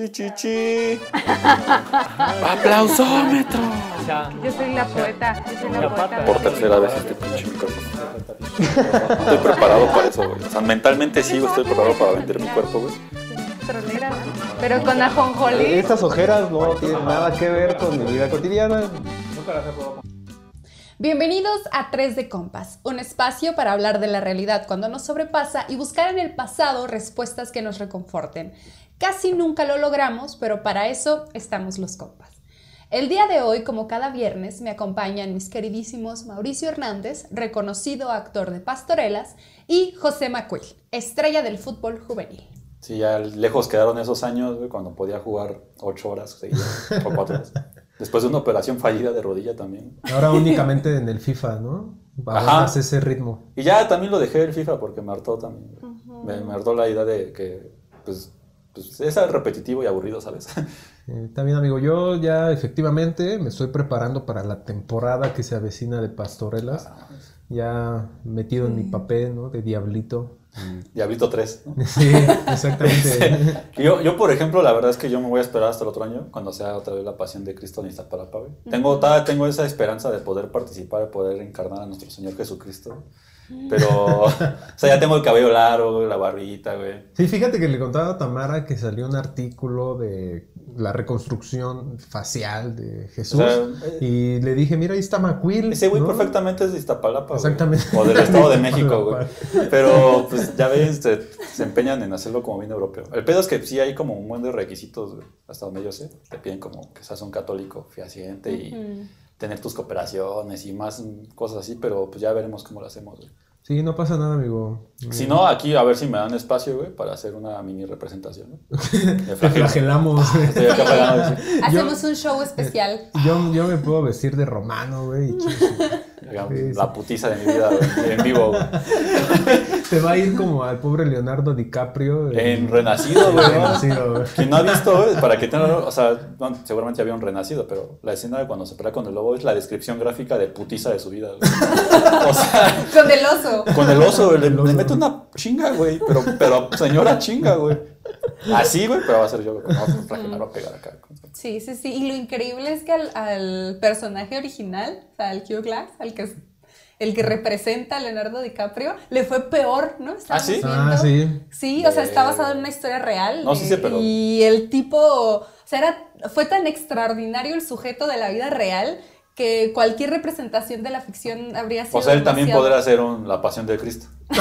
Chichichi. ¡Aplausómetro! Yo soy la poeta. Yo soy la poeta. Por tercera vez este pinche micrófono. Estoy preparado para eso, güey. O sea, mentalmente sí, estoy preparado para vender mi cuerpo, güey. Tronera, Pero con ajonjolí. Estas ojeras no tienen nada que ver con mi vida cotidiana. Nunca las he probado. Bienvenidos a 3 de Compas, un espacio para hablar de la realidad cuando nos sobrepasa y buscar en el pasado respuestas que nos reconforten. Casi nunca lo logramos, pero para eso estamos los compas. El día de hoy, como cada viernes, me acompañan mis queridísimos Mauricio Hernández, reconocido actor de pastorelas, y José Macuil, estrella del fútbol juvenil. Sí, ya lejos quedaron esos años, güey, cuando podía jugar ocho horas seguidas o cuatro horas. Después de una operación fallida de rodilla también. Ahora únicamente en el FIFA, ¿no? Ajá. Bajas ese ritmo. Y ya también lo dejé el FIFA porque me hartó también. me hartó la idea de que, pues, pues es repetitivo y aburrido, ¿sabes? Eh, está bien, amigo. Yo ya efectivamente me estoy preparando para la temporada que se avecina de pastorelas. Ya metido en mi papel, ¿no? De diablito. Diablito 3. ¿no? Sí, exactamente. Yo, yo, por ejemplo, la verdad es que yo me voy a esperar hasta el otro año, cuando sea otra vez la pasión de Cristo en Iztapalapa. Tengo, tengo esa esperanza de poder participar, de poder encarnar a nuestro Señor Jesucristo. Pero, o sea, ya tengo el cabello largo, güey, la barbita, güey. Sí, fíjate que le contaba a Tamara que salió un artículo de la reconstrucción facial de Jesús. O sea, eh, y le dije, mira, ahí está Macuil. Ese güey ¿no? perfectamente es de Iztapalapa, güey. Exactamente. O del Estado de México, güey. Pero, pues, ya ves, se, se empeñan en hacerlo como bien europeo. El pedo es que sí hay como un buen de requisitos, güey, hasta donde yo sé. Te piden como que seas un católico fehaciente y tener tus cooperaciones y más cosas así, pero pues ya veremos cómo lo hacemos, güey. Sí, no pasa nada, amigo. Si no, aquí a ver si me dan espacio, güey, para hacer una mini representación, Te flagelamos. Estoy acá flagando, sí. Hacemos un show especial. Yo, yo me puedo vestir de romano, güey. y Digamos, Sí. La putiza de mi vida, en vivo. Te va a ir como al pobre Leonardo DiCaprio. En Renacido, güey. ¿no? Renacido, güey. Quien no ha visto, para que tengan, o sea, no, seguramente ya vieron Renacido, pero la escena de cuando se pelea con el lobo es la descripción gráfica de putiza de su vida, güey. O sea, Con el oso. con el oso, El oso. le mete una chinga, güey, pero, pero señora chinga, güey. Así, güey, pero va a ser yo, güey, no, va a va a pegar acá. Sí, sí, sí. Y lo increíble es que al, al personaje original, o sea, al Hugh Glass, al que el que representa a Leonardo DiCaprio, le fue peor, ¿no? Estábamos ¿Ah, sí? viendo. Ah, sí. Sí, o sea, está basado en una historia real. No, sí de- sé, pero- Y el tipo, o sea, era, fue tan extraordinario el sujeto de la vida real que cualquier representación de la ficción habría sido O sea, él también podría ser un, la pasión de Cristo.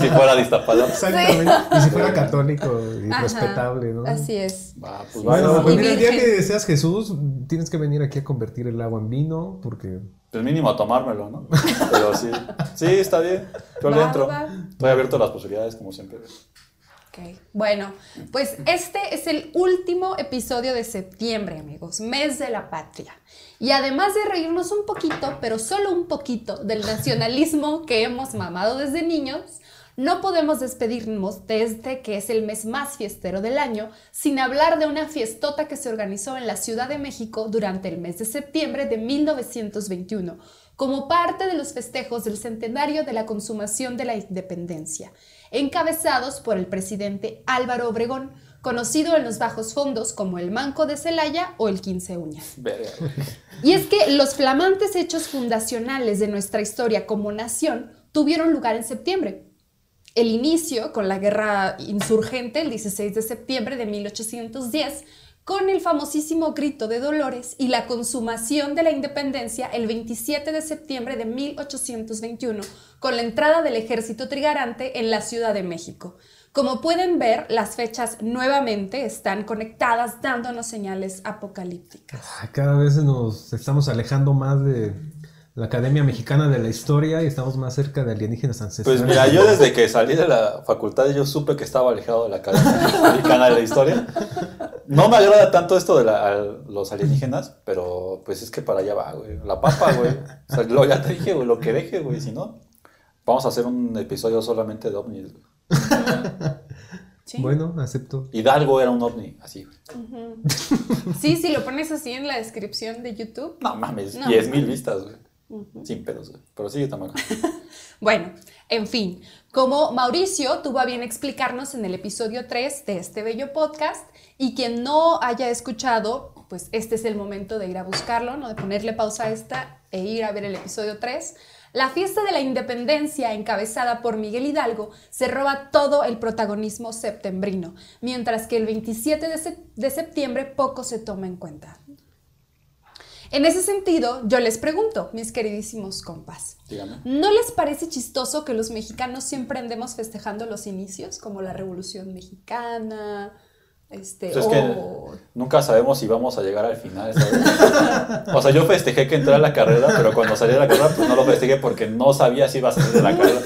si fuera de Iztapalapa. Exactamente. Y si fuera católico y Ajá, respetable, ¿no? Así es. Pues Bueno, pues mira, el día que seas Jesús, tienes que venir aquí a convertir el agua en vino, porque pues mínimo a tomármelo, ¿no? Pero sí, sí, está bien. Yo le entro. Estoy abierto a las posibilidades, como siempre. Ok, Bueno, pues este es el último episodio de septiembre, amigos, mes de la patria. Y además de reírnos un poquito, pero solo un poquito, del nacionalismo que hemos mamado desde niños, no podemos despedirnos desde que es el mes más fiestero del año sin hablar de una fiestota que se organizó en la Ciudad de México durante el mes de septiembre de 1921, como parte de los festejos del centenario de la consumación de la independencia, encabezados por el presidente Álvaro Obregón, conocido en los bajos fondos como el Manco de Celaya o el Quince Uñas. Y es que los flamantes hechos fundacionales de nuestra historia como nación tuvieron lugar en septiembre. El inicio con la guerra insurgente el 16 de septiembre de 1810, con el famosísimo grito de Dolores y la consumación de la independencia el 27 de septiembre de 1821, con la entrada del ejército trigarante en la Ciudad de México. Como pueden ver, las fechas nuevamente están conectadas dándonos señales apocalípticas. ah, cada vez nos estamos alejando más de la Academia Mexicana de la Historia y estamos más cerca de alienígenas ancestrales. Pues mira, yo desde que salí de la facultad yo supe que estaba alejado de la Academia Mexicana de la Historia. No me agrada tanto esto de la- los alienígenas, pero pues es que para allá va, güey. La papa, güey. O sea, lo, ya te dije, güey, lo que deje, güey. Si no, vamos a hacer un episodio solamente de ovnis. güey. Sí. Bueno, acepto. Hidalgo era un ovni, así, güey. Sí, si lo pones así en la descripción de YouTube. No mames, No. 10 mil vistas, güey. Sin pedos, güey. Pero sigue Tamara. Bueno, en fin, como Mauricio tuvo a bien explicarnos en el episodio 3 de este bello podcast, y quien no haya escuchado, pues este es el momento de ir a buscarlo, ¿no? de ponerle pausa a esta e ir a ver el episodio 3. La fiesta de la independencia, encabezada por Miguel Hidalgo, se roba todo el protagonismo septembrino, mientras que el 27 de, sep- de septiembre poco se toma en cuenta. En ese sentido, yo les pregunto, mis queridísimos compas, Dígame. ¿no les parece chistoso que los mexicanos siempre andemos festejando los inicios, como la Revolución Mexicana? Este, Pues es que nunca sabemos si vamos a llegar al final, ¿sabes? O sea, yo festejé que entré a la carrera, pero cuando salí de la carrera, pues no lo festejé porque no sabía si iba a salir de la carrera.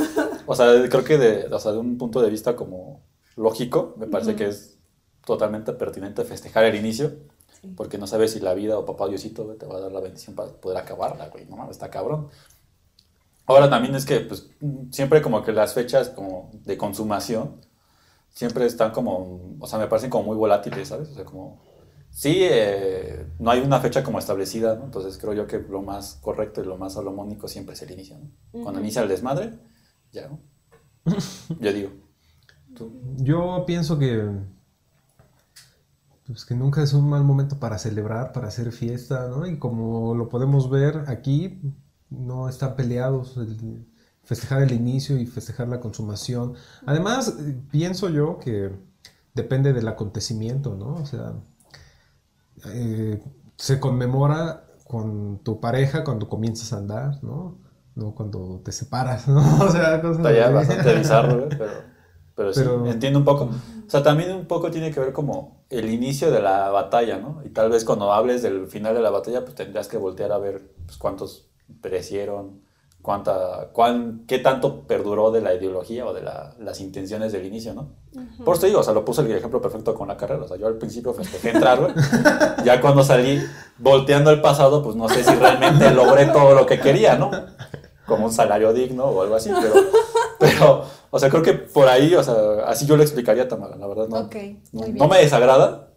O sea, creo que de, o sea, de un punto de vista como lógico, me parece que es totalmente pertinente festejar el inicio, porque no sabes si la vida o papá Diosito güey, te va a dar la bendición para poder acabarla, güey. No mames, está cabrón. Ahora también es que, pues, siempre como que las fechas como de consumación siempre están como, o sea, me parecen como muy volátiles, ¿sabes? O sea, como, sí, eh, no hay una fecha como establecida, ¿no? Entonces creo yo que lo más correcto y lo más salomónico siempre es el inicio, ¿no? Cuando inicia el desmadre, ya, ¿no? Yo digo. ¿Tú? Yo pienso que. Pues que nunca es un mal momento para celebrar, para hacer fiesta, ¿no? Y como lo podemos ver aquí, no están peleados el festejar el inicio y festejar la consumación. Además, eh, pienso yo que depende del acontecimiento, ¿no? O sea, eh, se conmemora con tu pareja cuando comienzas a andar, ¿no? No cuando te separas, ¿no? O sea, cosas Está ya bastante bizarro, güey, pero, pero, Pero- sí, entiendo un poco. O sea, también un poco tiene que ver como el inicio de la batalla, ¿no? Y tal vez cuando hables del final de la batalla, pues tendrías que voltear a ver pues, cuántos perecieron, cuánta, cuán, qué tanto perduró de la ideología o de la- las intenciones del inicio, ¿no? Por eso te digo, o sea, lo puse el ejemplo perfecto con la carrera. O sea, yo al principio festejé entrar, güey. Ya cuando salí volteando al pasado, pues no sé si realmente logré todo lo que quería, ¿no? Como un salario digno o algo así, pero, pero o sea, creo que por ahí, o sea, así yo lo explicaría, Tamara, la verdad, no, Ok, no, muy bien. no me desagrada.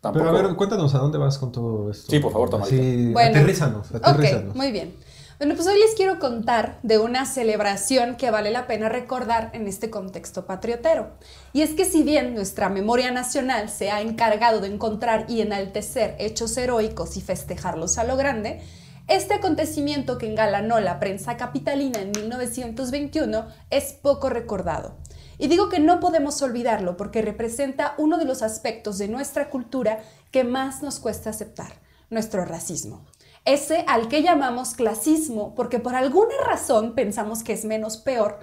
Tampoco. Pero a ver, cuéntanos a dónde vas con todo esto. Sí, por favor, Tamarita. Sí, Bueno. aterrízanos, aterrízanos. Ok, muy bien. Bueno, pues hoy les quiero contar de una celebración que vale la pena recordar en este contexto patriotero. Y es que si bien nuestra memoria nacional se ha encargado de encontrar y enaltecer hechos heroicos y festejarlos a lo grande, este acontecimiento que engalanó la prensa capitalina en 1921 es poco recordado. Y digo que no podemos olvidarlo porque representa uno de los aspectos de nuestra cultura que más nos cuesta aceptar, nuestro racismo. Ese al que llamamos clasismo porque por alguna razón pensamos que es menos peor.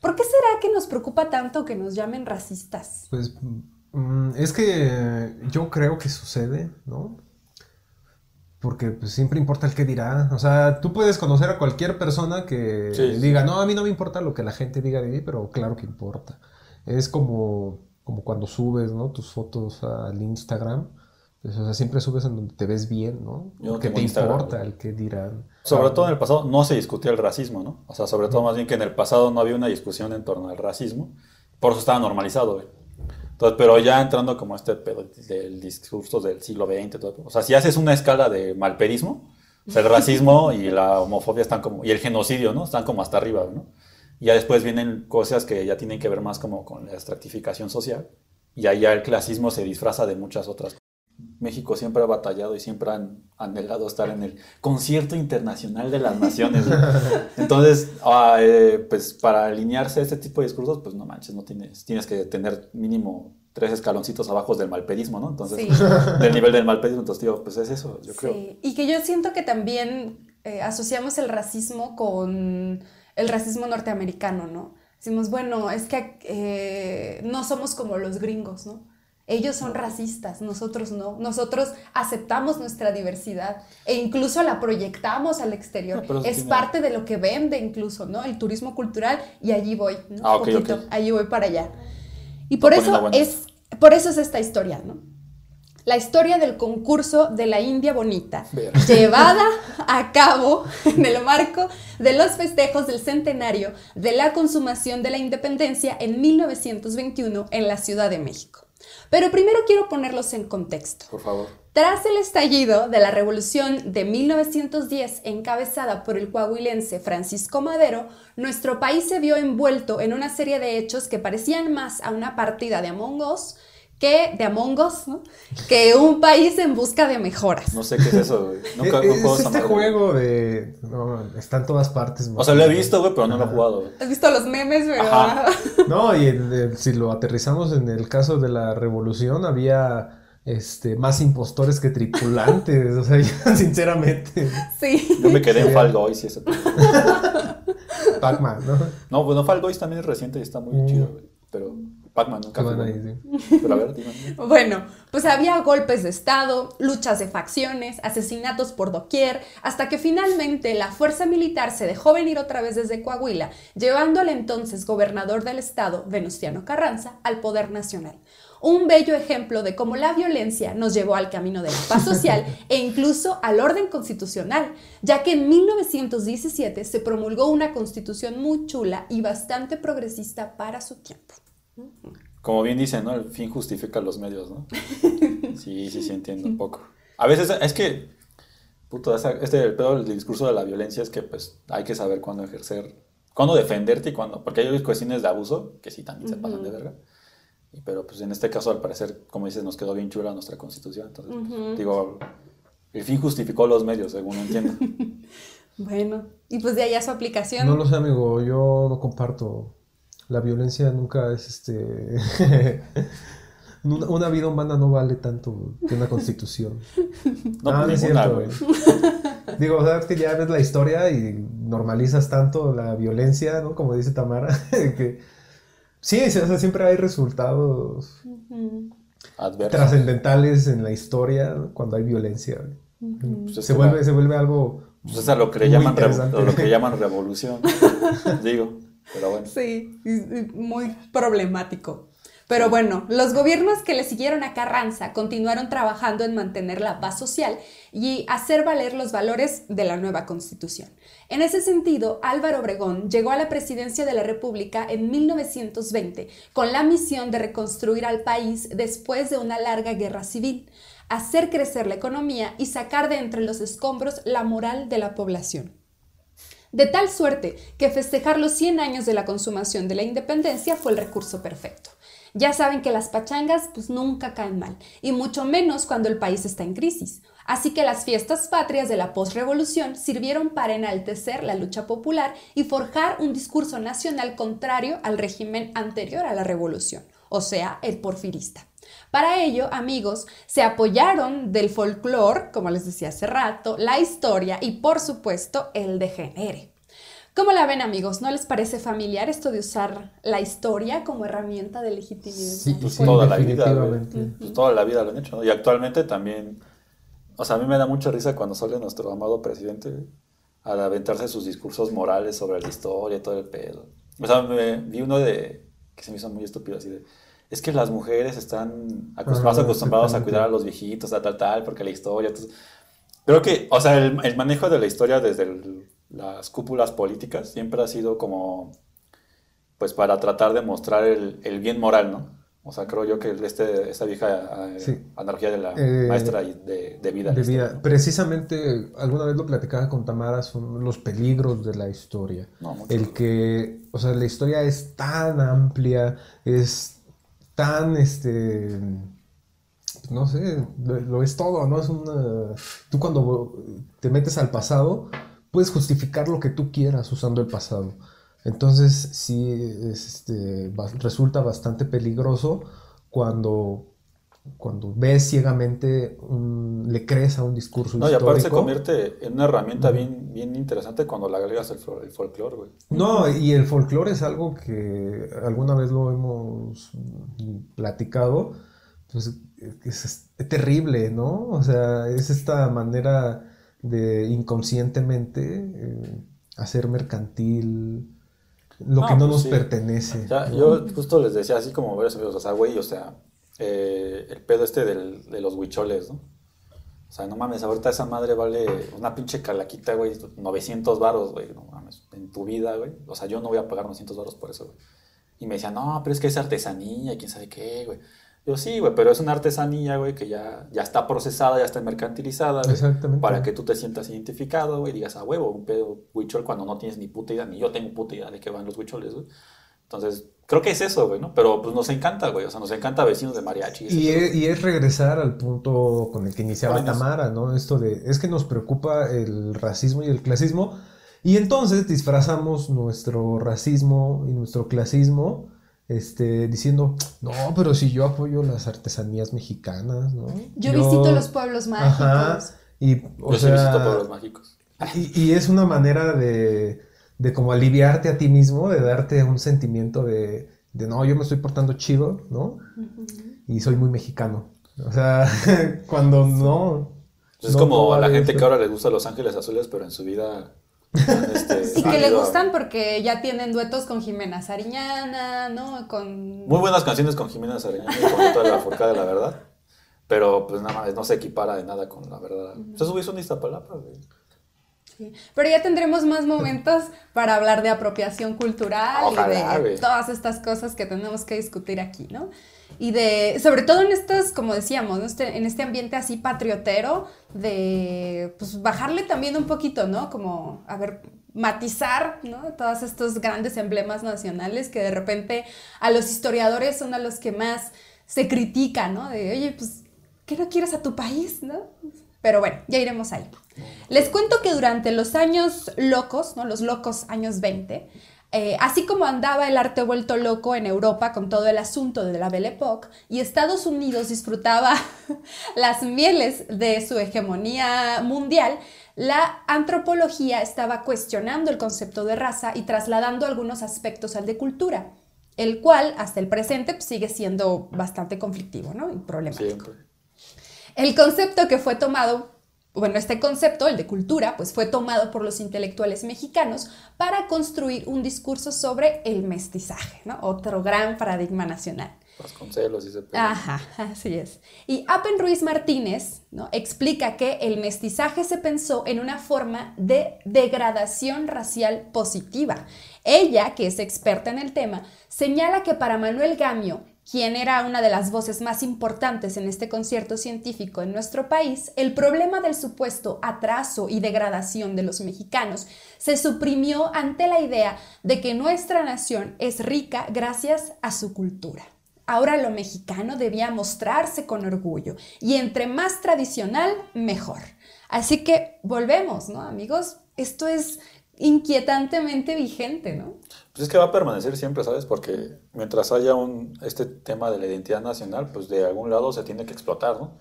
¿Por qué será que nos preocupa tanto que nos llamen racistas? Pues mm, es que yo creo que sucede, ¿no? Porque pues, siempre importa el que dirá. O sea, tú puedes conocer a cualquier persona que Sí, sí. diga, no, a mí no me importa lo que la gente diga de mí, pero claro que importa. Es como, como cuando subes, ¿no? Tus fotos al Instagram. Pues, o sea, siempre subes en donde te ves bien, ¿no? Yo te Instagram, importa el que dirán. Sobre todo en el pasado no se discutía el racismo, ¿no? O sea, sobre todo más bien que en el pasado no había una discusión en torno al racismo, por eso estaba normalizado, güey. Entonces, pero ya entrando como este pedo del discurso del siglo XX, todo, o sea, si haces una escala de malperismo, o sea, el racismo y la homofobia están como, y el genocidio, ¿no? Están como hasta arriba, ¿no? Y ya después vienen cosas que ya tienen que ver más como con la estratificación social, y ahí ya el clasismo se disfraza de muchas otras México siempre ha batallado y siempre han anhelado estar en el concierto internacional de las naciones. güey. Entonces, ah, eh, pues para alinearse a este tipo de discursos, pues no manches, no tienes, tienes que tener mínimo tres escaloncitos abajo del malpedismo, ¿no? Entonces, Sí. del nivel del malpedismo, entonces digo, pues es eso, yo creo. Y que yo siento que también eh, asociamos el racismo con el racismo norteamericano, ¿no? Decimos, bueno, es que eh, no somos como los gringos, ¿no? Ellos son racistas, nosotros no. Nosotros aceptamos nuestra diversidad e incluso la proyectamos al exterior. Ah, es tiene- parte de lo que vende incluso, ¿no? El turismo cultural y allí voy, ¿no? Ah, ok, Poquito, ok. allí voy para allá. Y por eso bueno. es, por eso es esta historia, ¿no? La historia del concurso de la India Bonita, llevada a cabo en el marco de los festejos del centenario de la consumación de la independencia en 1921 en la Ciudad de México. Pero primero quiero ponerlos en contexto. Por favor. Tras el estallido de la revolución de 1910 encabezada por el coahuilense Francisco Madero, nuestro país se vio envuelto en una serie de hechos que parecían más a una partida de Among Us que de Among Us, ¿no? que un país en busca de mejoras. No sé qué es eso, güey. Nunca, no es este juego de... no, está en todas partes. O sea, lo he visto, güey, pero no lo he jugado. ¿Has visto los memes? Ajá. No, y si lo aterrizamos en el caso de la revolución, había este, más impostores que tripulantes. o sea, ya, sinceramente, Sí. Yo me quedé en. Fall Guys y eso. Pac-Man, ¿no? No, bueno, Fall Guys también es reciente y está muy Mm. chido, güey. Pero Pac-Man nunca Que van jugué. ahí, sí. Pero a ver, dime. dime. Bueno, pues había golpes de Estado, luchas de facciones, asesinatos por doquier, hasta que finalmente la fuerza militar se dejó venir otra vez desde Coahuila, llevando al entonces gobernador del estado, Venustiano Carranza, al poder nacional. Un bello ejemplo de cómo la violencia nos llevó al camino de la paz social e incluso al orden constitucional, ya que en 1917 se promulgó una constitución muy chula y bastante progresista para su tiempo. Como bien dicen, ¿no? El fin justifica los medios, ¿no? Sí, sí, sí, entiendo un poco. A veces es que, puto, este el pedo del discurso de la violencia es que pues hay que saber cuándo ejercer, cuándo defenderte y cuándo, porque hay cuestiones de abuso que sí también se pasan de verga. Pero pues en este caso al parecer, como dices, nos quedó bien chula nuestra constitución. Entonces, pues, digo, el fin justificó los medios, según entiendo. Bueno, y pues de allá su aplicación. No lo sé, amigo, yo no comparto. La violencia nunca es este. una, una vida humana no vale tanto que una constitución. No, Ah, pues, es cierto, güey. Digo, o sea, que ya ves la historia y normalizas tanto la violencia, ¿no? Como dice Tamara, que sí, o sea, siempre hay resultados trascendentales en la historia ¿no? cuando hay violencia. Pues es se, vuelve, la- se vuelve algo Pues es a lo que le llaman, revo- lo que llaman revolución. Digo, pero bueno. Sí, muy problemático. Pero bueno, los gobiernos que le siguieron a Carranza continuaron trabajando en mantener la paz social y hacer valer los valores de la nueva constitución. En ese sentido, Álvaro Obregón llegó a la presidencia de la República en 1920 con la misión de reconstruir al país después de una larga guerra civil, hacer crecer la economía y sacar de entre los escombros la moral de la población. De tal suerte que festejar los 100 años de la consumación de la independencia fue el recurso perfecto. Ya saben que las pachangas pues nunca caen mal, y mucho menos cuando el país está en crisis. Así que las fiestas patrias de la postrevolución sirvieron para enaltecer la lucha popular y forjar un discurso nacional contrario al régimen anterior a la revolución, o sea, el porfirista. Para ello, amigos, se apoyaron del folclore, como les decía hace rato, la historia y, por supuesto, el degenere. ¿Cómo la ven, amigos? ¿No les parece familiar esto de usar la historia como herramienta de legitimidad? Sí, Pues sí, toda la vida. Pues toda la vida lo han hecho, ¿no? Y actualmente también, o sea, a mí me da mucha risa cuando sale nuestro amado presidente güey, a aventarse sus discursos morales sobre la historia y todo el pedo. O sea, me, vi uno de, que se me hizo muy estúpido, así de, es que las mujeres están acos- Ah, más acostumbradas a cuidar a los viejitos, tal, tal, tal, porque la historia, entonces, creo que, o sea, el, el manejo de la historia desde el- las cúpulas políticas siempre ha sido como, pues para tratar de mostrar el, el bien moral, ¿no? O sea, creo yo que este, esta vieja eh, Sí. analogía de la Eh, maestra de, de vida. de vida. Precisamente, alguna vez lo platicaba con Tamara, son los peligros de la historia. No. El que, o sea, la historia es tan amplia, es tan, este, no sé, lo, es todo, ¿no? Es una... Tú cuando te metes al pasado, puedes justificar lo que tú quieras usando el pasado. Entonces, sí, es, este, resulta bastante peligroso cuando, cuando ves ciegamente, un- le crees a un discurso No, y aparte se histórico. convierte en una herramienta bien, bien interesante cuando le agregas el, el folclore, güey. No, y el folclore es algo que alguna vez lo hemos platicado, pues es, es terrible, ¿no? O sea, es esta manera de inconscientemente eh, hacer mercantil lo No, que no pues nos sí. pertenece. Yo justo les decía así como varios amigos, o sea, güey, o sea, eh, el pedo este del- de los huicholes, ¿no? O sea, no mames, ahorita esa madre vale una pinche calaquita, güey, 900 varos, güey, no mames, en tu vida, güey. O sea, yo no voy a pagar 900 varos por eso, güey. Y me decían, no, pero es que es artesanía y quién sabe qué, güey. Yo, sí, güey, pero es una artesanía, güey, que ya, ya está procesada, ya está mercantilizada, güey, Exactamente. para que tú te sientas identificado, güey, digas, a huevo, un pedo huichol cuando no tienes ni puta idea, ni yo tengo puta idea de qué van los huicholes, güey. Entonces, creo que es eso, güey, ¿no? Pero pues nos encanta, güey, o sea, nos encanta vecinos de mariachi. Y es, y es regresar al punto con el que iniciaba Bueno, Tamara, ¿no? Esto de, es que nos preocupa el racismo y el clasismo, y entonces disfrazamos nuestro racismo y nuestro clasismo, este, diciendo, no, pero si yo apoyo las artesanías mexicanas, ¿no? Yo, visito los pueblos mágicos. Ajá, y, o Yo sí sea, visito pueblos mágicos. y, y es una manera de, de como aliviarte a ti mismo, de darte un sentimiento de, de no, yo me estoy portando chido, ¿no? Y soy muy mexicano. O sea, cuando no. Es no- como no a la gente esto. que ahora les gusta Los Ángeles Azules, pero en su vida... han, este, Y que le gustan porque ya tienen duetos con Jimena Sariñana, ¿no? Con... Muy buenas canciones con Jimena Sariñana y con toda la forcada de la verdad. Pero pues nada más, no se equipara de nada con la verdad. Entonces subís un Iztapalapa, güey. Sí. Pero ya tendremos más momentos para hablar de apropiación cultural Ojalá, y de todas estas cosas que tenemos que discutir aquí, ¿no? Y de, sobre todo en estos, como decíamos, ¿no? Este- en este ambiente así patriotero, de pues bajarle también un poquito, ¿no? Como, a ver, matizar, ¿no? Todos estos grandes emblemas nacionales que de repente a los historiadores son a los que más se critican, ¿no? De, oye, pues, ¿qué no quieres a tu país, no? Pero bueno, ya iremos ahí. Les cuento que durante los años locos, ¿no? Los locos años 20, eh, así como andaba el arte vuelto loco en Europa con todo el asunto de la Belle Époque y Estados Unidos disfrutaba las mieles de su hegemonía mundial, la antropología estaba cuestionando el concepto de raza y trasladando algunos aspectos al de cultura, el cual hasta el presente pues, sigue siendo bastante conflictivo ¿no? y problemático. Siempre. El concepto que fue tomado, bueno, este concepto, el de cultura, pues fue tomado por los intelectuales mexicanos para construir un discurso sobre el mestizaje, ¿no? Otro gran paradigma nacional. Vasconcelos y ese. Ajá, así es. Y Appen Ruiz Martínez ¿no? explica que el mestizaje se pensó en una forma de degradación racial positiva. Ella, que es experta en el tema, señala que para Manuel Gamio, quien era una de las voces más importantes en este concierto científico en nuestro país, el problema del supuesto atraso y degradación de los mexicanos se suprimió ante la idea de que nuestra nación es rica gracias a su cultura. Ahora lo mexicano debía mostrarse con orgullo y entre más tradicional, mejor. Así que volvemos, ¿no, amigos? Esto es inquietantemente vigente, ¿no? Pues es que va a permanecer siempre, ¿sabes? Porque mientras haya un, este tema de la identidad nacional, pues de algún lado se tiene que explotar, ¿no?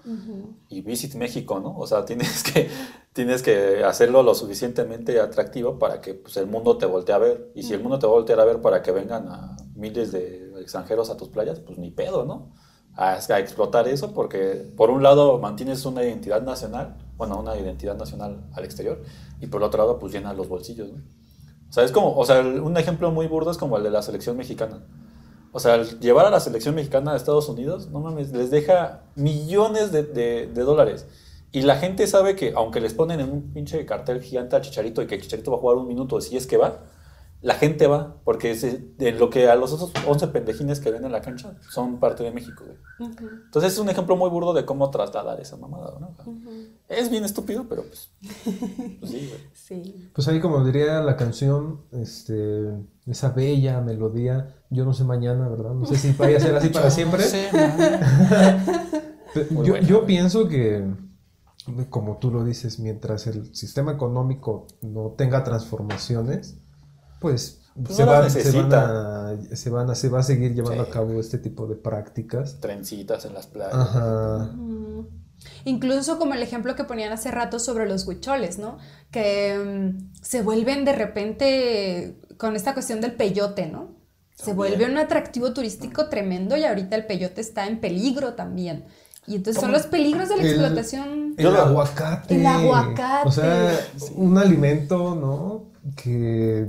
Y Visit México, ¿no? O sea, tienes que, tienes que hacerlo lo suficientemente atractivo para que pues, el mundo te voltee a ver. Y si el mundo te va a voltear a ver para que vengan a miles de extranjeros a tus playas, pues ni pedo, ¿no? A, a explotar eso porque por un lado mantienes una identidad nacional, bueno, una identidad nacional al exterior, y por el otro lado pues llenas los bolsillos, ¿no? O sea, es como, o sea, un ejemplo muy burdo es como el de la selección mexicana. O sea, llevar a la selección mexicana a Estados Unidos, no mames, les deja millones de, de- de dólares. Y la gente sabe que, aunque les ponen en un pinche cartel gigante al Chicharito y que el Chicharito va a jugar un minuto si es que va, la gente va, porque es de lo que a los otros 11 pendejines que ven en la cancha son parte de México, güey. Entonces es un ejemplo muy burdo de cómo trasladar esa mamada, ¿no? O sea, Es bien estúpido, pero pues, pues sí, güey. Sí. Pues ahí como diría la canción, este, esa bella melodía, yo no sé mañana, ¿verdad? No sé si vaya a ser así para siempre. Yo, yo pienso que, como tú lo dices, mientras el sistema económico no tenga transformaciones, pues, Pues se, no van, se, van a, se, van a, se va a seguir llevando Sí. a cabo este tipo de prácticas. Trencitas en las playas. Ajá. Incluso como el ejemplo que ponían hace rato sobre los huicholes, ¿no? Que mm, se vuelven de repente con esta cuestión del peyote, ¿no? Se vuelve un atractivo turístico tremendo y ahorita el peyote está en peligro también. Y entonces son los peligros de la El- explotación. El lo- aguacate. El aguacate. O sea, un alimento, ¿no? Que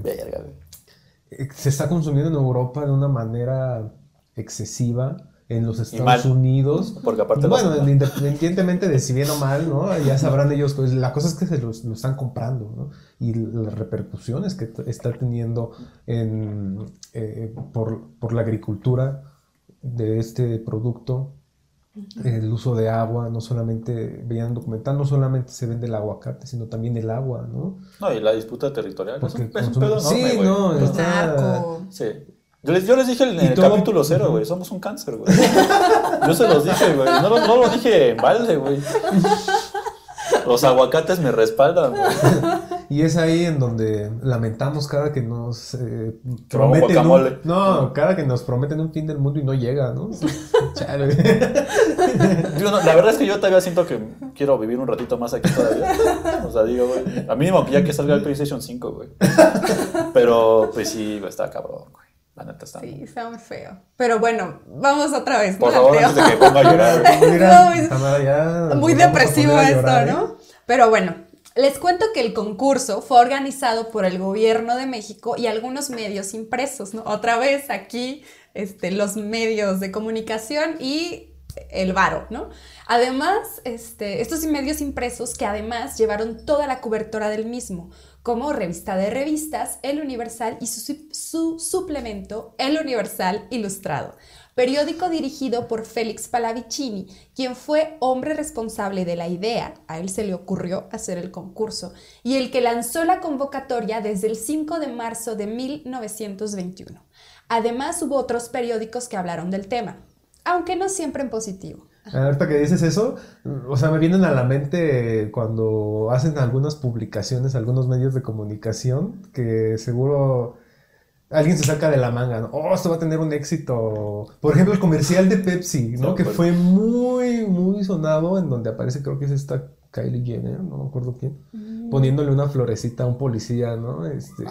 eh, se está consumiendo en Europa de una manera excesiva en los Estados. Unidos. Porque aparte bueno, los- independientemente de si bien o mal, ¿no? Ya sabrán ellos, pues, la cosa es que se los, lo están comprando, ¿no? Y las repercusiones que está teniendo en, eh, por, por la agricultura de este producto el uso de agua, no solamente, veían documental, no solamente se vende el aguacate, sino también el agua, ¿no? No, y la disputa territorial. Es Porque un, es un consume- pedo Sí, enorme, güey. no, Pero- está-. Sí. Yo les, yo les dije en el todo- capítulo cero, güey. Somos un cáncer, güey. Yo se los dije, güey. No, no lo dije en balde, güey. Los aguacates me respaldan, güey. Y es ahí en donde lamentamos cada que nos eh, prometen un, no, cada que nos prometen un fin del mundo y no llega, ¿no? Chale. No- la verdad es que yo todavía siento que quiero vivir un ratito más aquí todavía. O sea, digo, güey. A mínimo que ya que salga el PlayStation 5, güey. Pero, pues sí, está cabrón, güey. La neta está. Sí, está muy feo. Pero bueno, vamos otra vez. Por ¿no, favor, antes de que ponga a llorar, güey. Mira, No, es- Tamara, ya Muy depresivo esto, llorar, ¿eh? ¿no? Pero bueno, les cuento que el concurso fue organizado por el gobierno de México y algunos medios impresos, ¿no? Otra vez aquí, este, los medios de comunicación y el varo, ¿no? Además, este, estos medios impresos que además llevaron toda la cobertura del mismo, como revista de revistas, El Universal y su, su- su suplemento, El Universal Ilustrado, periódico dirigido por Félix Palavicini, quien fue hombre responsable de la idea, a él se le ocurrió hacer el concurso, y el que lanzó la convocatoria desde el 5 de marzo de 1921. Además, hubo otros periódicos que hablaron del tema, aunque no siempre en positivo. Ahorita que dices eso, o sea, me vienen a la mente cuando hacen algunas publicaciones, algunos medios de comunicación, que seguro alguien se saca de la manga, ¿no? Oh, esto va a tener un éxito. Por ejemplo, el comercial de Pepsi, ¿no? No, que pero- fue muy, muy sonado, en donde aparece, creo que es esta Kylie Jenner, no me acuerdo quién, poniéndole una florecita a un policía, ¿no? Este,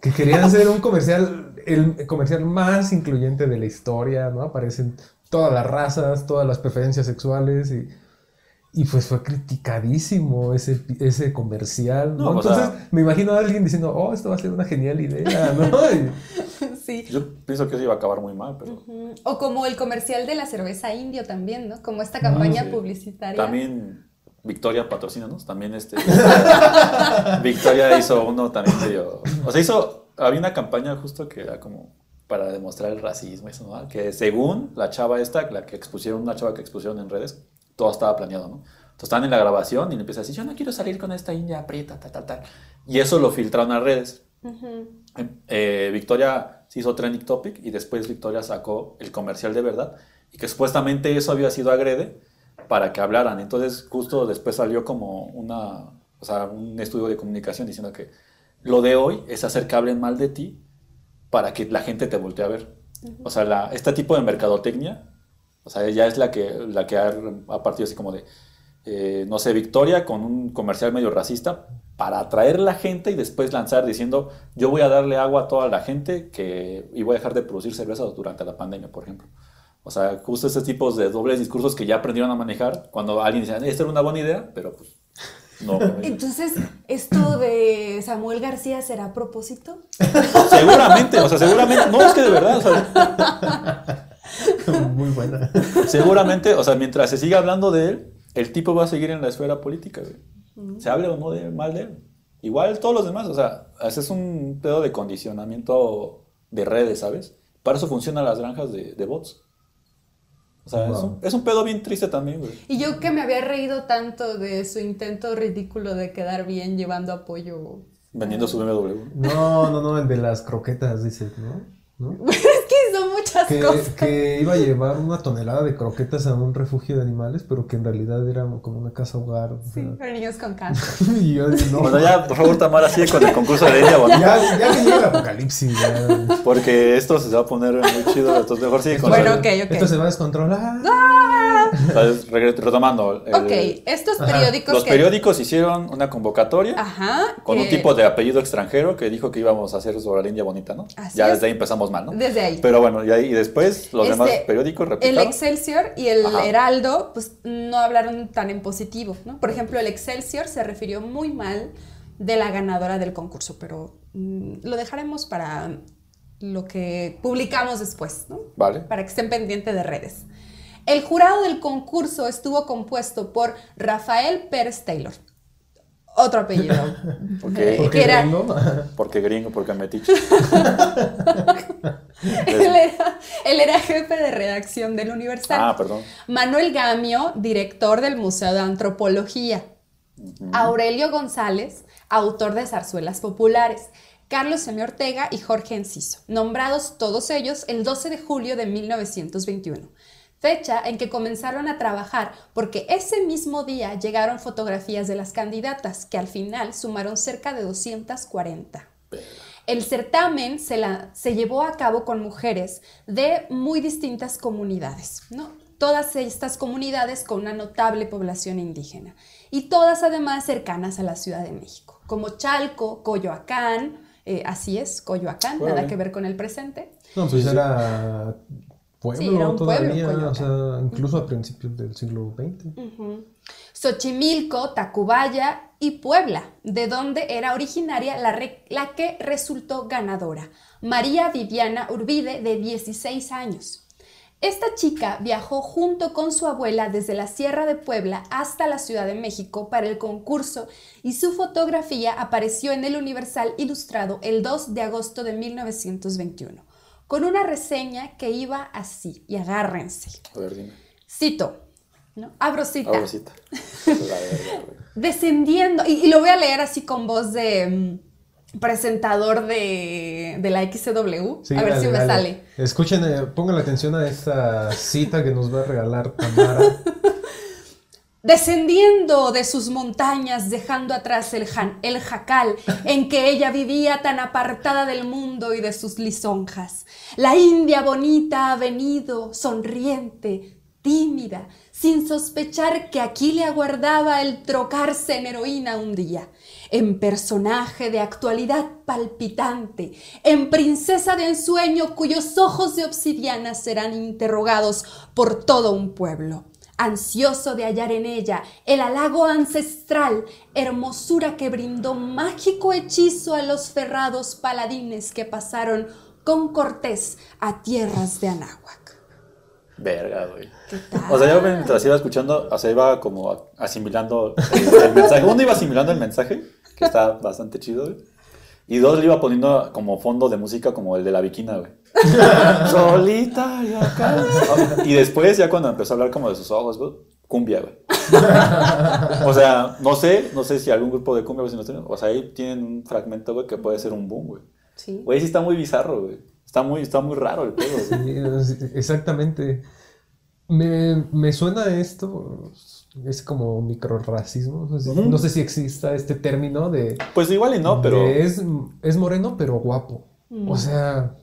que querían hacer un comercial, el comercial más incluyente de la historia, ¿no? Aparecen todas las razas, todas las preferencias sexuales y, y pues fue criticadísimo ese, ese comercial, ¿no? No, o Entonces sea- me imagino a alguien diciendo, oh, esto va a ser una genial idea, ¿no? Y- sí. Yo pienso que eso iba a acabar muy mal, pero. O como el comercial de la cerveza indio también, ¿no? Como esta campaña sí. publicitaria. también Victoria patrocínanos. También este. Victoria hizo uno también medio. O sea, hizo. Había una campaña justo que era como para demostrar el racismo, y eso, ¿no? Que según la chava esta, la que expusieron, una chava que expusieron en redes, todo estaba planeado, ¿no? Entonces están en la grabación y le empieza a decir, yo no quiero salir con esta india aprieta, tal, tal, tal. Y eso lo filtraron a redes. Ujú. Eh, Victoria se hizo trending topic y después Victoria sacó el comercial de verdad y que supuestamente eso había sido agrede para que hablaran. Entonces justo después salió como una, o sea, un estudio de comunicación diciendo que lo de hoy es hacer que hablen mal de ti para que la gente te voltee a ver. O sea, la, este tipo de mercadotecnia, o sea, ella es la que, la que ha, ha partido así como de, eh, no sé, Victoria con un comercial medio racista para atraer la gente y después lanzar diciendo, yo voy a darle agua a toda la gente que, y voy a dejar de producir cerveza durante la pandemia, por ejemplo. O sea, justo estos tipos de dobles discursos que ya aprendieron a manejar cuando alguien dice, esta era una buena idea, pero pues no. Entonces, ¿esto de Samuel García será a propósito? seguramente, o sea, seguramente, no es que de verdad, o sea, muy buena. seguramente, o sea, mientras se siga hablando de él, el tipo va a seguir en la esfera política, güey. Se hable o no de, mal de él. Igual todos los demás, o sea, ese es un pedo de condicionamiento de redes, ¿sabes? Para eso funcionan las granjas de, de bots. O sea, es, un, es un pedo bien triste también, güey. Y yo que me había reído tanto de su intento ridículo de quedar bien llevando apoyo. Vendiendo su BMW. No, no, no, el de las croquetas, dices, ¿no? ¿No? Es que son muchas Que, cosas. que iba a llevar una tonelada de croquetas a un refugio de animales, pero que en realidad era como una casa hogar. o Sí, sea. para niños con cáncer. y yo dije, no. Bueno, ya, por favor, Tamara, sigue con el concurso de India, bonito. Ya, ya que llega el apocalipsis, ya. Porque esto se va a poner muy chido, entonces mejor sigue con Bueno, ok, ok. Esto se va a descontrolar. Entonces, retomando. el- Ok, estos Ajá. periódicos Los que... periódicos hicieron una convocatoria Ajá. con un que- tipo de apellido extranjero que dijo que íbamos a hacer sobre la India bonita, ¿no? Así ya es. desde ahí empezamos mal, ¿no? Desde ahí. Pero bueno, y, ahí- y después los Este, demás periódicos El replicaron. Excelsior y el Ajá. Heraldo, pues no hablaron tan en positivo, ¿no? Por ejemplo, el Excelsior se refirió muy mal de la ganadora del concurso, pero mm, lo dejaremos para lo que publicamos después, ¿no? Vale. Para que estén pendientes de redes. El jurado del concurso estuvo compuesto por Rafael Pérez Taylor. otro apellido. Ok. Eh, ¿Por qué era, gringo? Porque gringo, porque metiche. él, era, él era jefe de redacción del Universal. Ah, perdón. Manuel Gamio, director del Museo de Antropología. Aurelio González, autor de Zarzuelas Populares. Carlos M. Ortega y Jorge Enciso, nombrados todos ellos el 12 de julio de 1921, fecha en que comenzaron a trabajar porque ese mismo día llegaron fotografías de las candidatas, que al final sumaron cerca de 240. El certamen se, la- se llevó a cabo con mujeres de muy distintas comunidades, ¿no? Todas estas comunidades con una notable población indígena y todas además cercanas a la Ciudad de México, como Chalco, Coyoacán, eh, así es, Coyoacán, nada que ver con el presente. No, pues era pueblo Sí, era un pueblo, todavía, Coyoacán. o sea, incluso a principios del siglo XX. Xochimilco, Tacubaya y Puebla, de donde era originaria la, la que resultó ganadora, María Viviana Urbide, de 16 años. Esta chica viajó junto con su abuela desde la Sierra de Puebla hasta la Ciudad de México para el concurso y su fotografía apareció en el Universal Ilustrado el 2 de agosto de 1921, con una reseña que iba así, y agárrense. A ver, dime. Cito, ¿no? Abro cita. Verga, güey. Descendiendo, y, y lo voy a leer así con voz de mm, presentador de, de la XCW. Sí, a ver dale, si me dale. sale. Escuchen, eh, pongan atención a esta cita que nos va a regalar Tamara. Descendiendo de sus montañas, dejando atrás el, el jacal en que ella vivía tan apartada del mundo y de sus lisonjas. La India bonita ha venido, sonriente, tímida, sin sospechar que aquí le aguardaba el trocarse en heroína un día, en personaje de actualidad palpitante, en princesa de ensueño cuyos ojos de obsidiana serán interrogados por todo un pueblo ansioso de hallar en ella el halago ancestral, hermosura que brindó mágico hechizo a los ferrados paladines que pasaron con Cortés a tierras de Anáhuac. Verga, güey. ¿Qué tal? O sea, yo mientras iba escuchando, o sea, iba como asimilando el, el mensaje. Uno iba asimilando el mensaje, que está bastante chido, güey. Y dos, le iba poniendo como fondo de música como el de la viquina, güey. Solita y acá. Y después, ya cuando empezó a hablar como de sus ojos, güey, cumbia, güey. O sea, no sé, no sé si algún grupo de cumbia, güey, si no tienen- o sea, ahí tienen un fragmento, güey, que puede ser un boom, güey. Sí. Güey, sí está muy bizarro, güey. Está muy, está muy raro el pedo, güey. Sí, exactamente. Me, me suena esto, es como microracismo. No sé, no sé si exista este término de, Pues igual y no, pero de es, es moreno pero guapo. O sea,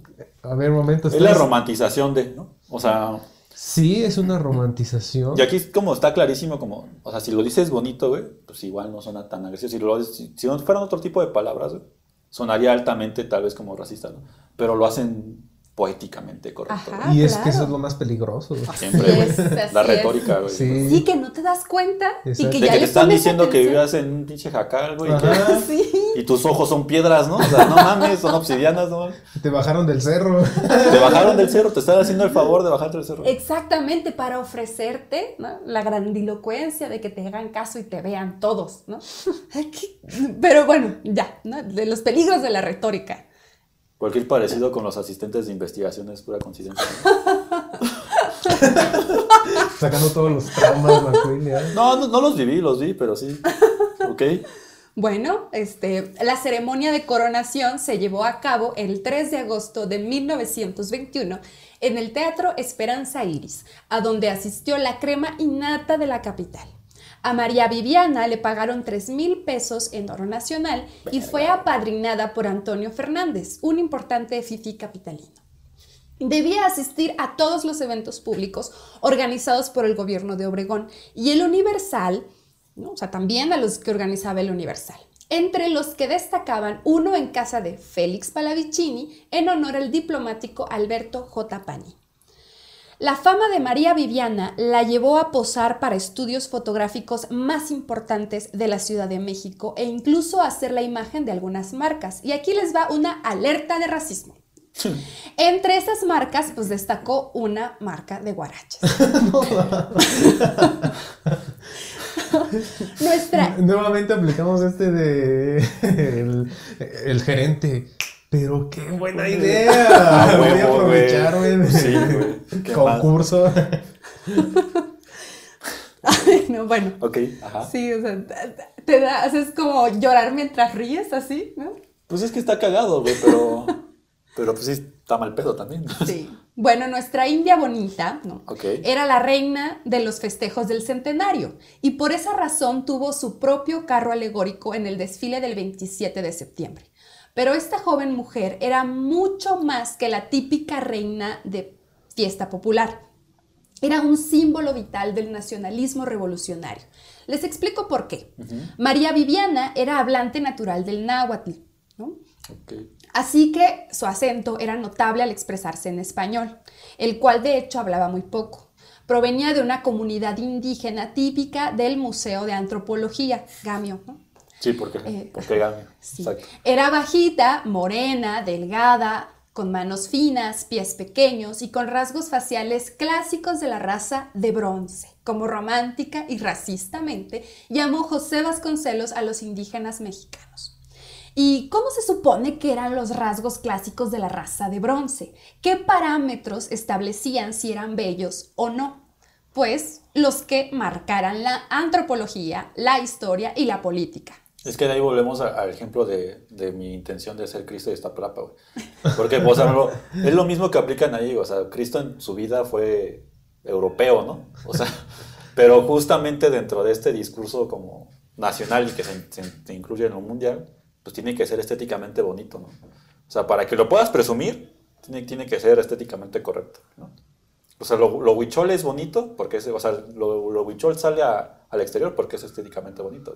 a ver, momentos. es la romantización de, ¿no? O sea, Sí, es una romantización. y aquí es como está clarísimo, como, o sea, si lo dices bonito, güey, pues igual no suena tan agresivo. Si, lo, si, si no fueran otro tipo de palabras, güey, sonaría altamente tal vez como racista, ¿no? Pero lo hacen poéticamente correcto. Ajá. y es claro. que eso es lo más peligroso. Siempre, güey. La retórica, güey. Sí. Sí, que no te das cuenta y que De ya que te están diciendo que vivas en un pinche jacal, güey, que-. Sí. y tus ojos son piedras, ¿no? O sea, no mames, son obsidianas, ¿no? Te bajaron del cerro. Te bajaron del cerro, te están haciendo el favor de bajarte del cerro. Exactamente, para ofrecerte ¿no? la grandilocuencia de que te hagan caso y te vean todos, ¿no? Pero bueno, ya, ¿no? De los peligros de la retórica. Cualquier parecido con los asistentes de investigación es pura coincidencia. ¿no? Sacando todos los traumas, McQueen. No, no, no los viví, los vi, pero sí. Ok. Bueno, este, la ceremonia de coronación se llevó a cabo el 3 de agosto de 1921 en el Teatro Esperanza Iris, a donde asistió la crema innata de la capital. A María Viviana le pagaron 3 mil pesos en oro nacional y fue apadrinada por Antonio Fernández, un importante fifi capitalino. Debía asistir a todos los eventos públicos organizados por el gobierno de Obregón y el Universal, ¿no? o sea, también a los que organizaba el Universal. Entre los que destacaban uno en casa de Félix Palavicini en honor al diplomático Alberto J. Pani. La fama de María Viviana la llevó a posar para estudios fotográficos más importantes de la Ciudad de México e incluso a hacer la imagen de algunas marcas. Y aquí les va una alerta de racismo. Entre esas marcas, pues destacó una marca de guaraches. Nuestra Nuevamente aplicamos este de el, el gerente. Pero qué buena idea. Voy a huevo, güey. Sí, güey. Concurso. no, bueno. Ok, ajá. Sí, o sea, te- da, haces como llorar mientras ríes, así, ¿no? Pues es que está cagado, güey, pero. Pero pues sí, está mal pedo también. Sí. Bueno, nuestra India bonita, ¿no? Ok. Era la reina de los festejos del centenario y por esa razón tuvo su propio carro alegórico en el desfile del 27 de septiembre. Pero esta joven mujer era mucho más que la típica reina de fiesta popular. Era un símbolo vital del nacionalismo revolucionario. Les explico por qué. María Viviana era hablante natural del náhuatl, ¿no? Así que su acento era notable al expresarse en español, el cual de hecho hablaba muy poco. Provenía de una comunidad indígena típica del Museo de Antropología, Gamio. ¿no? Sí, porque, Eh, porque. Sí. Exacto. Era bajita, morena, delgada, con manos finas, pies pequeños y con rasgos faciales clásicos de la raza de bronce. Como romántica y racistamente llamó José Vasconcelos a los indígenas mexicanos. ¿Y cómo se supone que eran los rasgos clásicos de la raza de bronce? ¿Qué parámetros establecían si eran bellos o no? Pues los que marcaran la antropología, la historia y la política. Es que de ahí volvemos al ejemplo de, de mi intención de ser Cristo de esta plapa, güey. Porque, o sea, es lo mismo que aplican ahí, o sea, Cristo en su vida fue europeo, ¿no? O sea, pero justamente dentro de este discurso como nacional y que se, incluye en lo mundial, pues tiene que ser estéticamente bonito, ¿no? O sea, para que lo puedas presumir, tiene, tiene que ser estéticamente correcto, ¿no? O sea, lo, lo huichol es bonito porque es, o sea, lo, lo huichol sale a- al exterior porque es estéticamente bonito.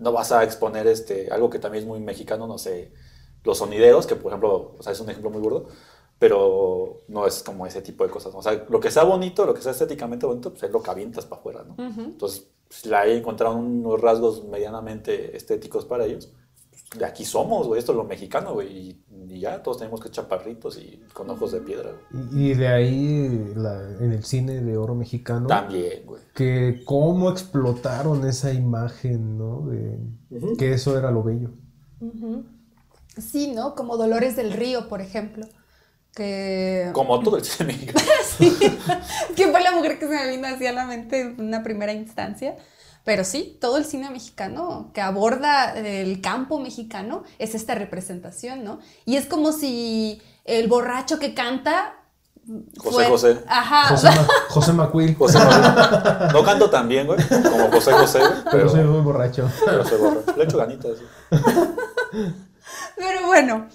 No vas a exponer este, algo que también es muy mexicano, no sé, los sonideros, que por ejemplo, o sea, es un ejemplo muy burdo, pero no es como ese tipo de cosas. ¿no? O sea, lo que sea bonito, lo que sea estéticamente bonito, pues es lo que avientas para afuera, ¿no? Entonces, pues, la he encontrado unos rasgos medianamente estéticos para ellos. De aquí somos, güey, esto es lo mexicano, güey, y, y ya, todos tenemos que chaparritos y con ojos de piedra. Y, y de ahí la- en el cine de oro mexicano. También, güey. Que cómo explotaron esa imagen, ¿no? De que eso era lo bello. Sí, ¿no? Como Dolores del Río, por ejemplo. Que, Como todo el cine mexicano. Sí, que fue la mujer que se me vino así a la mente en una primera instancia. Pero sí, todo el cine mexicano que aborda el campo mexicano es esta representación, ¿no? Y es como si el borracho que canta... José José. Ajá. José, Ma- José McQueen. José Manuel. No canto tan bien, güey, como José José, Pero pero, soy muy borracho. pero se borra. Le echo ganitas. Pero bueno,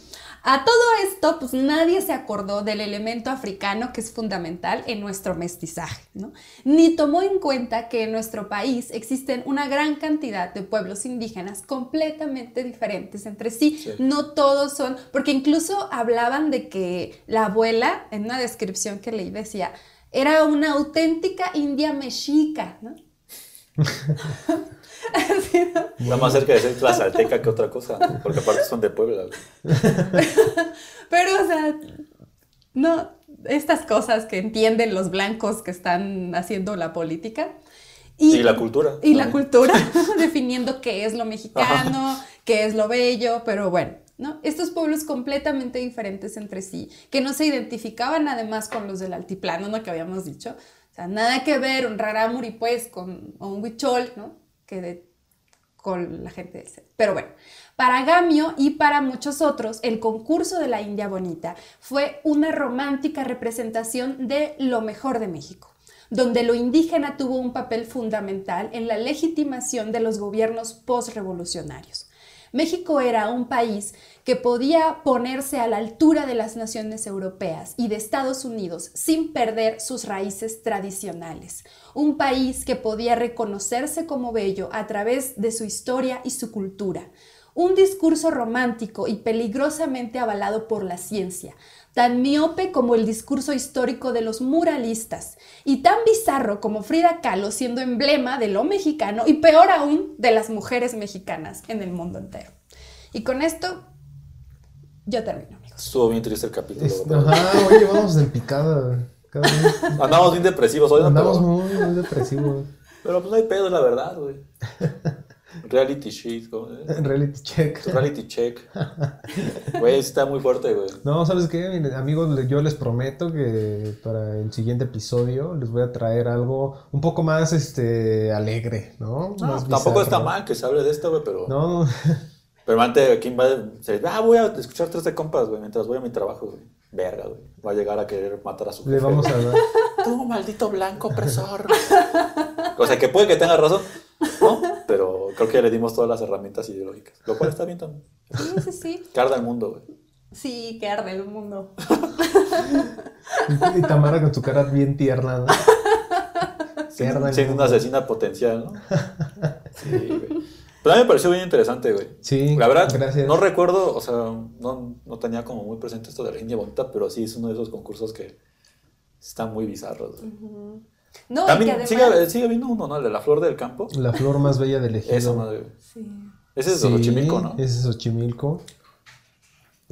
a todo esto, pues nadie se acordó del elemento africano que es fundamental en nuestro mestizaje, ¿no? Ni tomó en cuenta que en nuestro país existen una gran cantidad de pueblos indígenas completamente diferentes entre sí. Sí. No todos son, porque incluso hablaban de que la abuela, en una descripción que leí, decía, era una auténtica india mexica, ¿no? Está más cerca de ser tlaxalteca que otra cosa, porque aparte son de Puebla. Pero, o sea, no, estas cosas que entienden los blancos que están haciendo la política. Y la cultura. Y la cultura, definiendo qué es lo mexicano, qué es lo bello, pero bueno, ¿no? Estos pueblos completamente diferentes entre sí, que no se identificaban además con los del altiplano, ¿no? Que habíamos dicho. O sea, nada que ver un rarámuri, pues, con o un huichol, ¿no? Que de, con la gente del centro. Pero bueno, para Gamio y para muchos otros, el concurso de la India Bonita fue una romántica representación de lo mejor de México, donde lo indígena tuvo un papel fundamental en la legitimación de los gobiernos postrevolucionarios. México era un país que podía ponerse a la altura de las naciones europeas y de Estados Unidos sin perder sus raíces tradicionales. Un país que podía reconocerse como bello a través de su historia y su cultura. Un discurso romántico y peligrosamente avalado por la ciencia, tan miope como el discurso histórico de los muralistas y tan bizarro como Frida Kahlo siendo emblema de lo mexicano y peor aún de las mujeres mexicanas en el mundo entero. Y con esto yo termino, amigos. Estuvo bien triste el capítulo. Es- güey. Ajá, oye, vamos en picada. Cada vez. Andamos bien depresivos hoy. Andamos Pero- muy, muy depresivos. Pero pues no hay pedo, la verdad, güey. Reality shit, ¿cómo es? Reality check. Reality check. Güey, está muy fuerte, güey. No, ¿sabes qué? Miren, amigos, yo les prometo que para el siguiente episodio les voy a traer algo un poco más este alegre, ¿no? No, Más tampoco bizarro. está mal que se hable de esto, güey, pero. No, no. Pero antes, ¿quién va a se Ah, voy a escuchar tres de compas, güey, mientras voy a mi trabajo, güey. Verga, güey. Va a llegar a querer matar a su le jefe, vamos güey. a dar. Tú, maldito blanco opresor. o sea, que puede que tenga razón, ¿no? Pero creo que le dimos todas las herramientas ideológicas. Lo cual está bien también. Sí, sí, sí. Carda el mundo, güey. Sí, que arde el mundo. Y Tamara con su cara bien tierna, ¿no? El Siendo una asesina potencial, ¿no? Sí, güey. Pero a mí me pareció bien interesante, güey. Sí, La verdad, gracias. no recuerdo, o sea, no, no tenía como muy presente esto de la India Bonita, pero sí es uno de esos concursos que están muy bizarros. güey. No, y que También además... sigue, sigue habiendo uno, ¿no? El de la flor del campo. La flor más bella del ejido. Esa madre, güey. Sí. Ese es Xochimilco, ¿no? Ese es Xochimilco.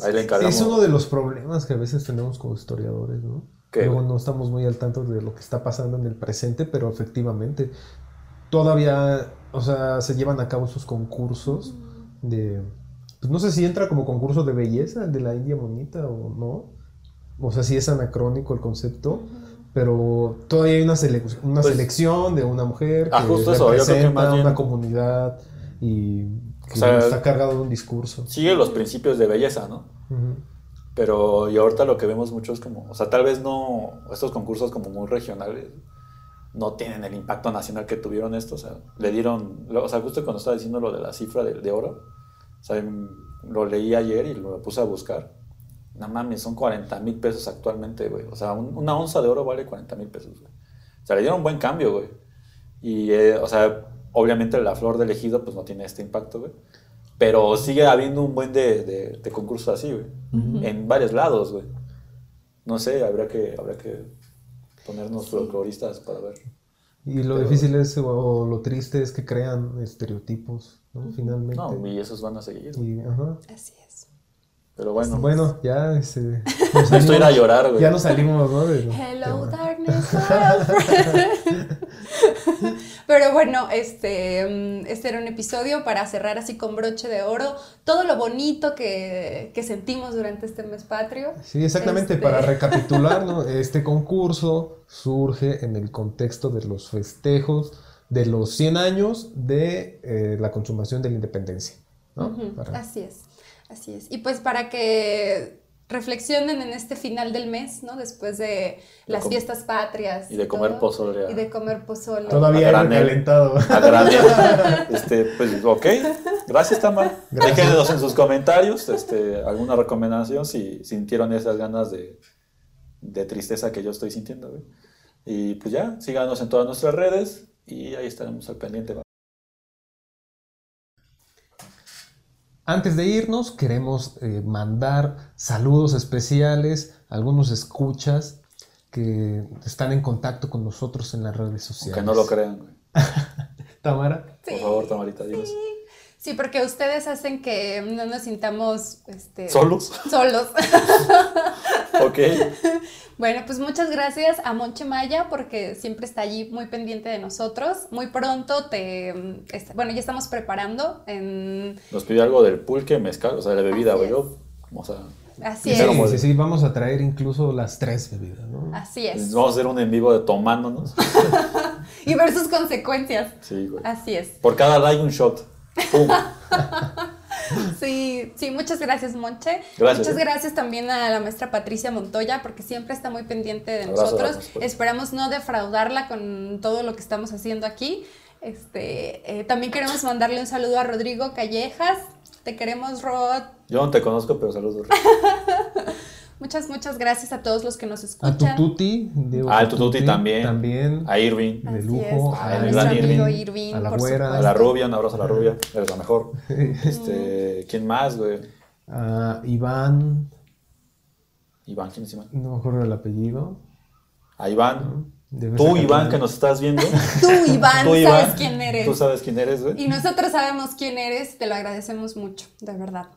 Ahí le encargamos. Es uno de los problemas que a veces tenemos como historiadores, ¿no? ¿Qué, Luego no estamos muy al tanto de lo que está pasando en el presente, pero efectivamente todavía, o sea, se llevan a cabo esos concursos de, pues no sé si entra como concurso de belleza, el de la India bonita o no, o sea, si es anacrónico el concepto, pero todavía hay una, selec- una Pues- selección de una mujer que Ah, justo eso, yo creo que representa más bien- una comunidad y que O sea, está cargado de un discurso. Sigue los principios de belleza, ¿no? Pero y ahorita lo que vemos mucho es como, o sea, tal vez no, estos concursos como muy regionales no tienen el impacto nacional que tuvieron estos, o sea, le dieron, o sea, justo cuando estaba diciendo lo de la cifra de, de oro, o sea, lo leí ayer y lo puse a buscar. No mames, son 40 mil pesos actualmente, güey. O sea, un- una onza de oro vale 40 mil pesos, güey. O sea, le dieron un buen cambio, güey. Y, eh, o sea, obviamente la flor del ejido pues no tiene este impacto, güey. Pero sigue habiendo un buen de, de, de concursos así, güey. En varios lados, güey. No sé, habrá que, habrá que ponernos folcloristas para ver. Y lo Pero- difícil es, o lo triste es que crean estereotipos, ¿no? Finalmente. No, y esos van a seguir. Y, ajá. Así es. Pero bueno, Bueno, ya, este, nos esto salimos- era a llorar, güey. Ya nos salimos, ¿no? Hello, tema. darkness. Pero bueno, este, mm, este era un episodio para cerrar así con broche de oro todo lo bonito que, que sentimos durante este mes patrio. Sí, exactamente. Este- Para recapitular, ¿no? este concurso surge en el contexto de los festejos de los 100 años de eh, la consumación de la independencia. ¿no? Ujú, Para- Así es, así es. Y pues para que reflexionen en este final del mes, ¿no? Después de las com- fiestas patrias. y de comer todo, pozole. Y de comer pozole. Todavía recalentado. A granel. Este, pues, ok. Gracias, Tamar. Déjenos en sus comentarios este, alguna recomendación si sintieron esas ganas de, de tristeza que yo estoy sintiendo. Y pues ya, síganos en todas nuestras redes y ahí estaremos al pendiente. ¿va? Antes de irnos, queremos eh, mandar saludos especiales a algunos escuchas que están en contacto con nosotros en las redes sociales. Aunque no lo crean. güey. Tamara. Por favor, Tamarita, dinos. Sí, porque ustedes hacen que no nos sintamos este, ¿Solos? solos. Ok. Bueno, pues muchas gracias a Monche Maya porque siempre está allí muy pendiente de nosotros. Muy pronto te... mm, est- Bueno, ya estamos preparando en... Nos pidió algo del pulque, mezcal, o sea, de la bebida, Así güey. o sea, Así Sí, es. como Sí, sí, sí, vamos a traer incluso las tres bebidas, ¿no? Así es. vamos a hacer un en vivo de tomándonos. Y ver sus consecuencias. Sí, güey. Así es. Por cada like un shot. Sí, sí, muchas gracias, Monche. Gracias, Muchas eh. gracias también a la maestra Patricia Montoya, porque siempre está muy pendiente de nosotros. pues. Esperamos no defraudarla con todo lo que estamos haciendo aquí. Este, eh, también queremos mandarle un saludo a Rodrigo Callejas. Te queremos, Rod. Yo no te conozco, pero saludos. Muchas, muchas gracias a todos los que nos A escuchan. Tututi. Diego Ah, el Tututi también. También. A Irving. de lujo, es, a a gran amigo Irving, Irving, a la güera, A rubia, un abrazo a la rubia. Eres la mejor. Este, ¿quién más, güey? A Iván. Iván, ¿quién es Iván? No me acuerdo el apellido. A Iván. Debe Tú, Iván, que nos estás viendo. Tú, Iván, Tú, sabes Iván, quién eres. Tú sabes quién eres, güey. Y nosotros sabemos quién eres, te lo agradecemos mucho, de verdad.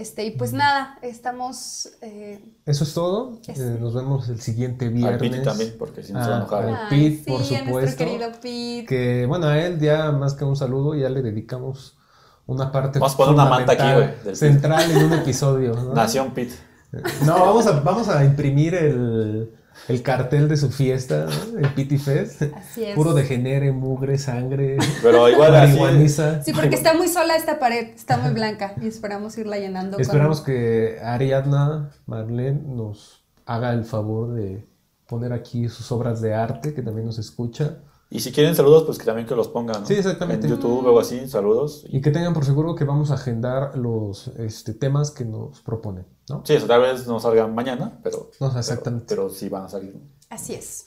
Este, y pues nada, estamos. eh, Eso es todo. Eh, nos vemos el siguiente Al viernes. Piti también, porque si no se va a Ah, enojar. al- Pete, por sí, a nuestro supuesto. querido Pete. Que bueno, a él ya más que un saludo, ya le dedicamos una parte Vamos a poner una manta aquí, güey, del central en un episodio. ¿no? Nación Pit. No, vamos a, vamos a imprimir el, el cartel de su fiesta, ¿no? el Pity Fest. Así es. Puro degenere, mugre, sangre, Pero igual marihuaniza. Sí, porque está muy sola esta pared, está muy blanca y esperamos irla llenando. con- Esperamos que Ariadna Marlene nos haga el favor de poner aquí sus obras de arte, que también nos escucha. Y si quieren saludos, pues que también que los pongan. ¿no? Sí, exactamente. En YouTube o algo así, saludos. Y que tengan por seguro que vamos a agendar los este, temas que nos proponen, ¿no? Sí, eso tal vez no salgan mañana, pero. No, exactamente. Pero, pero sí van a salir. Así es.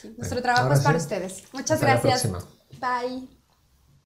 Sí, nuestro Bueno, trabajo es para sí. ustedes. Muchas Hasta la gracias. próxima. Bye.